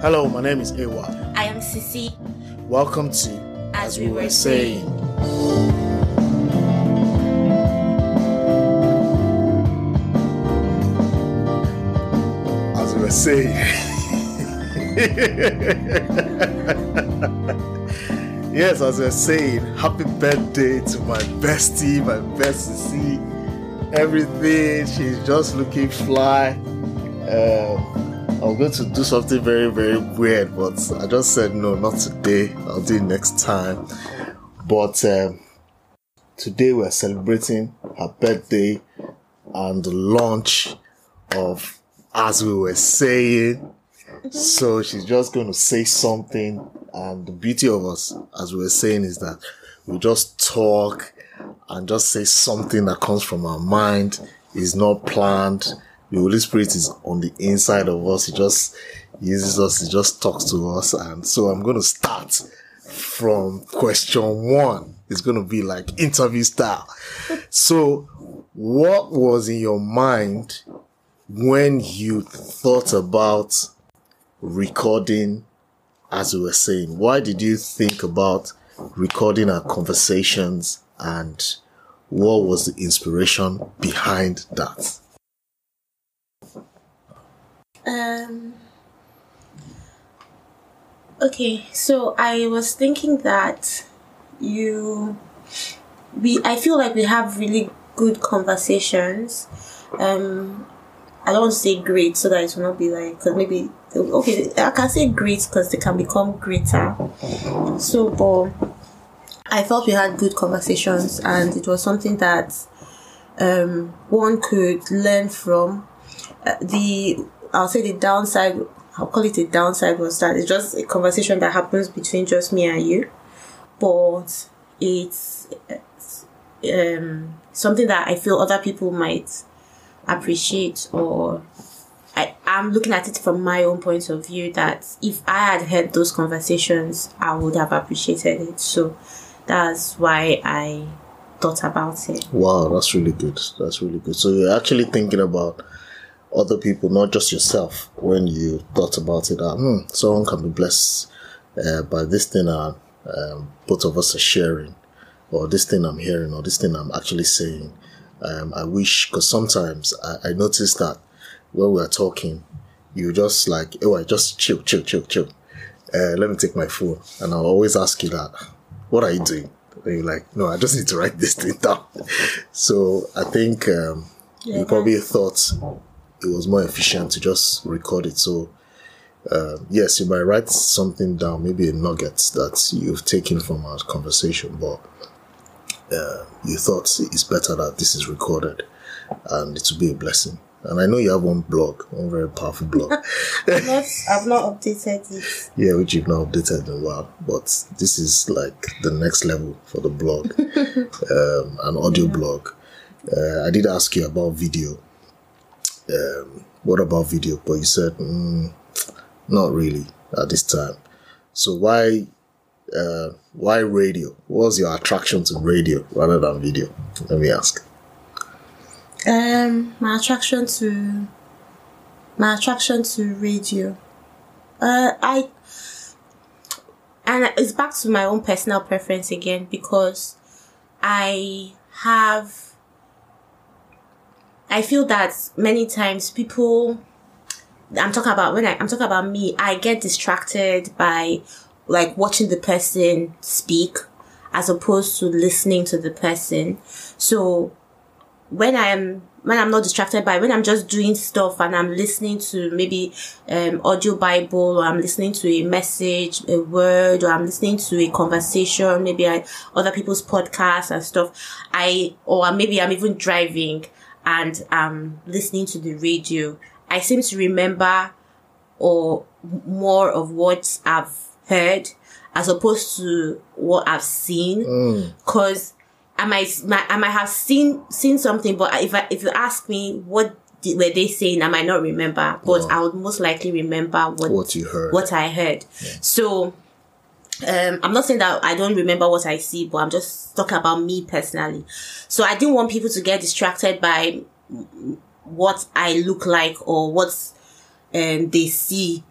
Hello, my name is Ewa. I am Sisi. Welcome to As We Were Saying. As we were saying. yes, as we were saying, happy birthday to my bestie, my best see everything. She's just looking fly. Um, I'm going to do something very, very weird, but I just said no, not today. I'll do it next time. But um, today we're celebrating her birthday and the launch of As We Were Saying. So she's just going to say something. And the beauty of us, as we were saying, is that we just talk and just say something that comes from our mind, is not planned. The Holy Spirit is on the inside of us. He just uses us, he just talks to us. And so I'm going to start from question one. It's going to be like interview style. So, what was in your mind when you thought about recording as we were saying? Why did you think about recording our conversations and what was the inspiration behind that? Um. Okay, so I was thinking that you, we, I feel like we have really good conversations. Um, I don't say great so that it will not be like, cause maybe, okay, I can say great because they can become greater. So, but I felt we had good conversations and it was something that um, one could learn from. Uh, the I'll say the downside, I'll call it a downside was that it's just a conversation that happens between just me and you, but it's, it's um, something that I feel other people might appreciate or I, I'm looking at it from my own point of view that if I had heard those conversations, I would have appreciated it. So that's why I thought about it. Wow, that's really good. That's really good. So you're actually thinking about other people, not just yourself, when you thought about it. Hmm, someone can be blessed uh, by this thing that um, both of us are sharing, or this thing I'm hearing, or this thing I'm actually saying. Um, I wish, because sometimes I, I notice that when we're talking, you just like, oh, I just chill, chill, chill, chill. Uh, let me take my phone. And I'll always ask you that, what are you doing? And you're like, no, I just need to write this thing down. so I think um, Yeah, you probably thought it was more efficient to just record it. So uh, yes, you might write something down, maybe a nugget that you've taken from our conversation, but uh, you thought it's better that this is recorded and it will be a blessing. And I know you have one blog, one very powerful blog. Not, I've not updated it. Yeah, which you've not updated in a while, but this is like the next level for the blog, um, an audio blog. Uh, I did ask you about video. Um, what about video? But you said mm, not really at this time. So why, uh, why radio? What was your attraction to radio rather than video? Let me ask. Um, my attraction to my attraction to radio. Uh, I and it's back to my own personal preference again because I have. I feel that many times people. I'm talking about when I, I'm talking about me. I get distracted by like watching the person speak as opposed to listening to the person. So when I'm when I'm not distracted by when I'm just doing stuff and I'm listening to maybe um audio Bible or I'm listening to a message, a word, or I'm listening to a conversation, maybe I, other people's podcasts and stuff. I or maybe I'm even driving and I'm listening to the radio. I seem to remember or more of what I've heard as opposed to what I've seen. Cause I might, I might have seen, seen something, but if I, if you ask me what did, were they saying, I might not remember, but I would most likely remember what, What you heard. what I heard. So, um, I'm not saying that I don't remember what I see, but I'm just talking about me personally. So I didn't want people to get distracted by what I look like or what um, they see.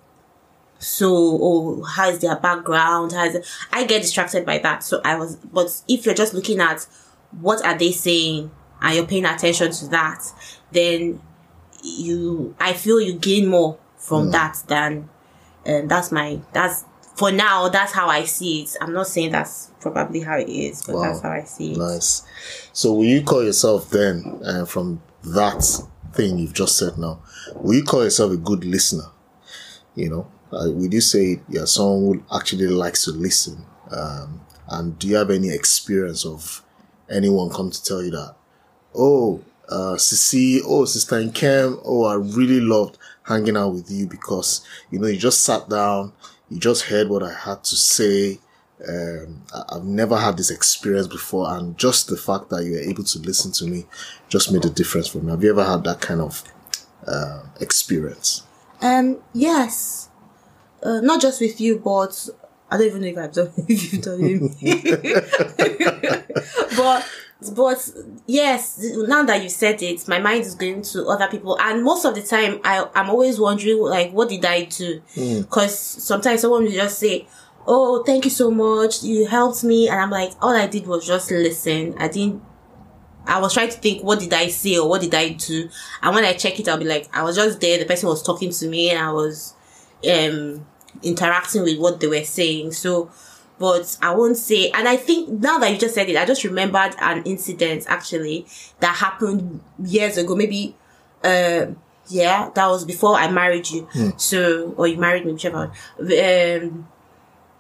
So, oh, how is their background? How is it? I get distracted by that. So I was, but if you're just looking at what are they saying and you're paying attention to that, then you, I feel you gain more from that than, and that's my, that's, for now, that's how I see it. I'm not saying that's probably how it is, but Wow. that's how I see it. Nice. So, will you call yourself then, uh, from that thing you've just said now, will you call yourself a good listener? You know, uh, would you say you're someone who actually likes to listen? Um, and do you have any experience of anyone come to tell you that, oh, uh, Sisi, oh, Sister Nkem, oh, I really loved hanging out with you because, you know, you just sat down, you just heard what I had to say. Um, I've never had this experience before, and just the fact that you were able to listen to me just made a difference for me. Have you ever had that kind of uh, experience? Um, yes. Uh, not just with you, but I don't even know if I've done if you've done with but but yes, now that you said it, my mind is going to other people, and most of the time, I I'm always wondering like, what did I do? Because sometimes someone will just say, "Oh, thank you so much, you helped me," and I'm like, all I did was just listen. I didn't I was trying to think, what did I say or what did I do? And when I check it, I'll be like, I was just there. The person was talking to me and I was, um, interacting with what they were saying. So, but I won't say, and I think now that you just said it, I just remembered an incident actually that happened years ago, maybe, uh, yeah, that was before I married you. So, or you married me, whichever. Um,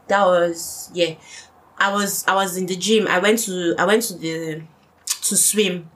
that was, yeah. I was, I was in the gym. I went to, I went to the, to swim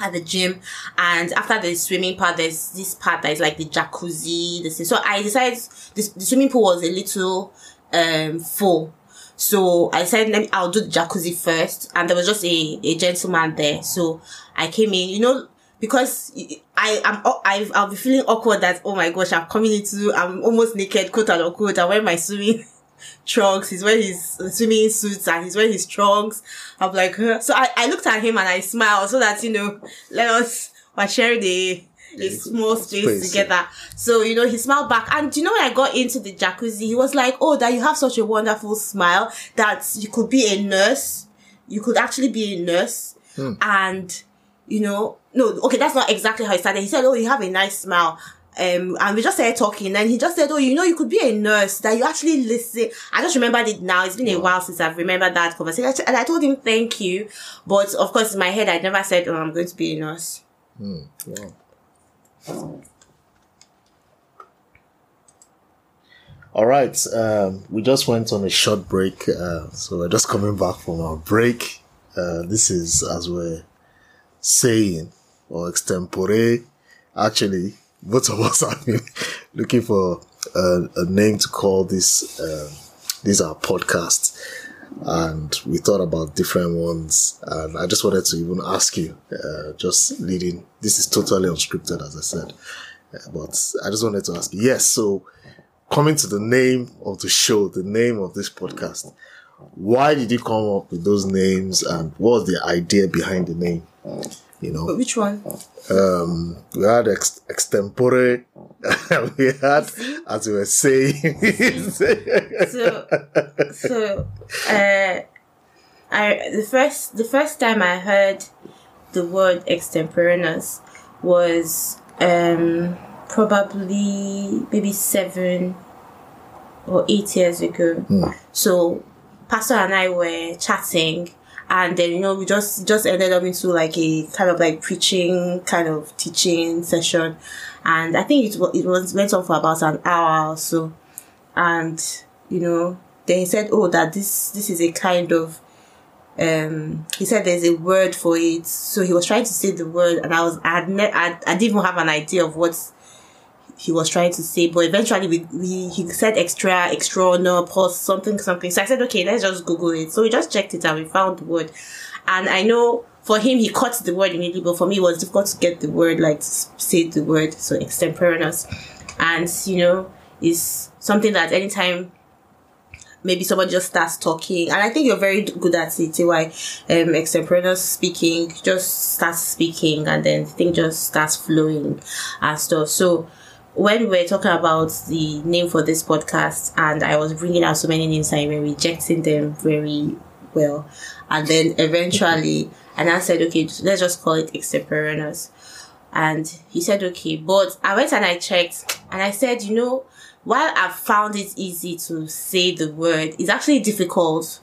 at the gym and after the swimming part there's this part that is like the jacuzzi this so i decided this the swimming pool was a little um full. So i said let me, i'll do the jacuzzi first and there was just a, a gentleman there. So i came in you know because I am I I'll be feeling awkward that oh my gosh I'm coming into I'm almost naked quote unquote I'm wearing my swimming trunks. He's wearing his swimming suits and he's wearing his trunks. I'm like, huh. so I, I looked at him and I smiled so that, you know, let us, we're sharing a, a small space, space, together. So, you know, he smiled back. And you know, when I got into the jacuzzi, he was like, oh, that you have such a wonderful smile that you could be a nurse. You could actually be a nurse. Hmm. And, you know, no, okay, that's not exactly how he started. He said, oh, you have a nice smile. Um, and we just started talking and he just said, oh, you know, you could be a nurse, that you actually listen. I just remembered it now. It's been a while since I've remembered that conversation. And I told him, thank you. But of course, in my head, I never said, oh, I'm going to be a nurse. Wow. All right. Um, we just went on a short break, uh, so we're just coming back from our break. Uh, this is as we're saying or extempore. Actually, both of us have been looking for a, a name to call this. Um, these are podcasts, and we thought about different ones. And I just wanted to even ask you, uh, just leading. This is totally unscripted, as I said, Uh, but I just wanted to ask you. Yes, so coming to the name of the show, the name of this podcast. Why did you come up with those names, and what was the idea behind the name? You know, But which one? um, we had ex- extempore. we had, as we were saying, so so uh I the first the first time I heard the word extemporaneous was um probably maybe seven or eight years ago. So Pastor and I were chatting and then you know we just just ended up into like a kind of like preaching kind of teaching session. And I think it was it was went on for about an hour or so. And you know then he said oh that this this is a kind of um he said there's a word for it. So he was trying to say the word and i was i had ne- I, I didn't even have an idea of what he was trying to say but eventually we, we he said extra extraordinary pause something something so i said okay let's just google it so we just checked it and we found the word and i know for him he caught the word immediately but for me it was difficult to get the word like say the word so extemporaneous and you know is something that anytime maybe someone just starts talking, and I think you're very good at it. Why, um, extemporaneous speaking, just starts speaking, and then thing just starts flowing and stuff. So when we were talking about the name for this podcast, and I was bringing out so many names, I were rejecting them very well, and then eventually, and I said, okay, let's just call it extemporaneous. And he said, okay, but I went and I checked, and I said, you know, while I've found it easy to say the word, it's actually difficult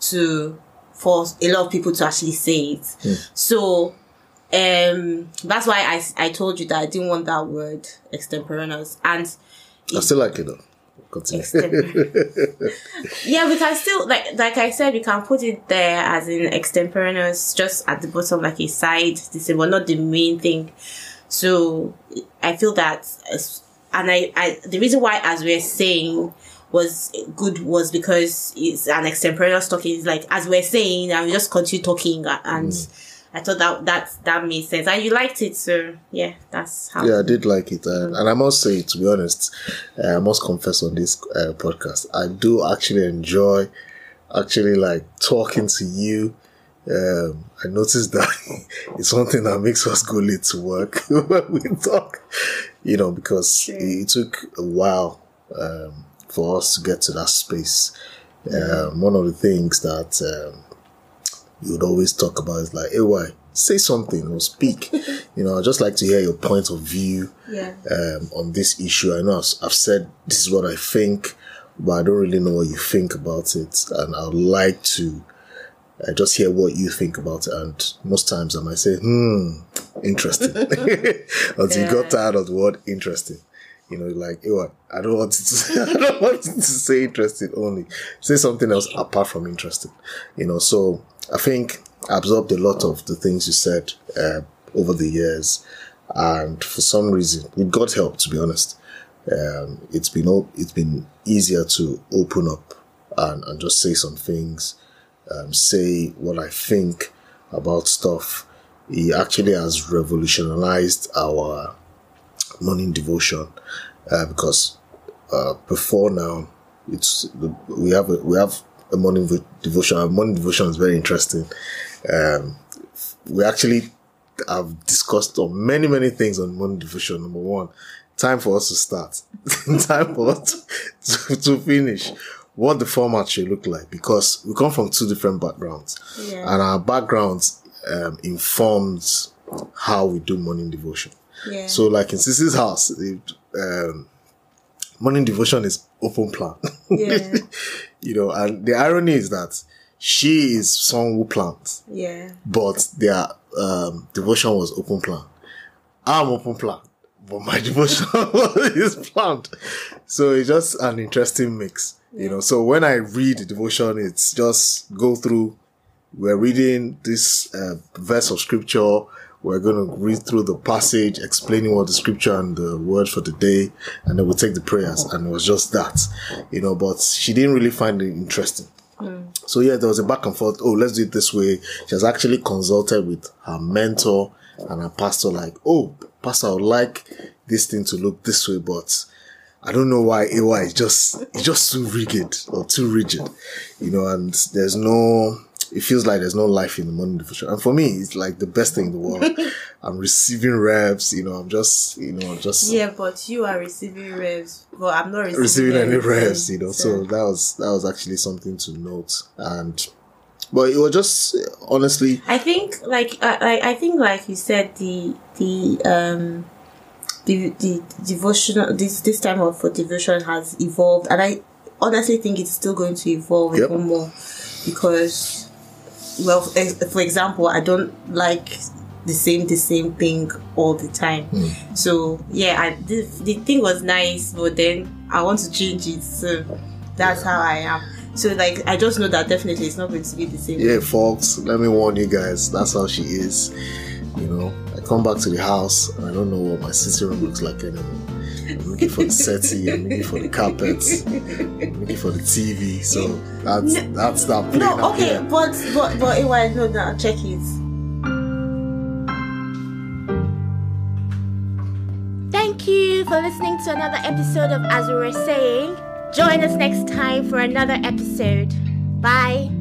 to for a lot of people to actually say it. Mm. So um that's why I I told you that I didn't want that word extemporaneous and I still like it though. Yeah, we can still like like I said, we can put it there as in extemporaneous, just at the bottom, like a side. This is well, not the main thing. So I feel that, and I, I the reason why, as we're saying, was good was because it's an extemporaneous talking. It's like as we're saying, and we just continue talking, and mm. I thought that that that made sense, and you liked it, so yeah, that's how. Yeah, I did like it, uh, and I must say, to be honest, uh, I must confess on this uh, podcast, I do actually enjoy actually like talking to you um, I noticed that it's something that makes us go late to work when we talk, you know, because sure. it took a while um, for us to get to that space. Um, one of the things that um, you would always talk about is like, hey, why? Say something or speak. you know, I just like to hear your point of view yeah. um, on this issue. I know I've said this is what I think, but I don't really know what you think about it, and I'd like to I just hear what you think about it, and most times I might say, "Hmm, interesting," until yeah. you got tired of the word "interesting." You know, like? I don't want to. Say, I don't want to say interesting only. Say something else apart from interesting. You know, so I think absorbed a lot of the things you said uh, over the years, and for some reason, with God's help, to be honest, um, it's been it's been easier to open up and, and just say some things um, say what I think about stuff. He actually has revolutionized our morning devotion uh, because uh, before now it's we have a, we have a morning devotion. Our morning devotion is very interesting. Um, we actually have discussed on many many things on morning devotion. Number one, time for us to start, time for us to, to, to finish what the format should look like because we come from two different backgrounds yeah. and our backgrounds um, informs how we do morning devotion. Yeah. So like in Sisi's house, it, um, morning devotion is open plan. Yeah. You know, and the irony is that she is someone who plans. Yeah. But their um, devotion was open plan. I'm open plan but my devotion is planned. So it's just an interesting mix, yeah. you know. So when I read the devotion, it's just go through. We're reading this uh, verse of scripture. We're going to read through the passage, explaining what the scripture and the word for the day, and then we'll take the prayers. And it was just that, you know. But she didn't really find it interesting. Mm. So yeah, there was a back and forth. Oh, let's do it this way. She has actually consulted with her mentor and her pastor, like, oh, pastor, I would like this thing to look this way, but I don't know why AY is just, it's just too rigid or too rigid, you know, and there's no, it feels like there's no life in the morning devotion. And for me, it's like the best thing in the world. I'm receiving revs, you know, I'm just, you know, just. Yeah, but you are receiving revs, but I'm not receiving, receiving any revs, you know, so. so that was, that was actually something to note. And, but it was just honestly. I think, like, I, I think, like you said, the the um the the devotional this this time of for devotion has evolved, and I honestly think it's still going to evolve yep. even more because, well, for example, I don't like the same the same thing all the time. Mm. So yeah, I, the the thing was nice, but then I want to change it. So that's how I am. So like I just know that definitely it's not going to be the same. Yeah, folks, let me warn you guys. That's how she is. You know, I come back to the house and I don't know what my sitting room looks like anymore. Mm, I'm looking for the settee, I'm looking for the carpets, I'm looking for the TV. So that's no, that's that. No, okay, here. but but but anyway, no, no, check it. Thank you for listening to another episode of As We Were Saying. Join us next time for another episode. Bye.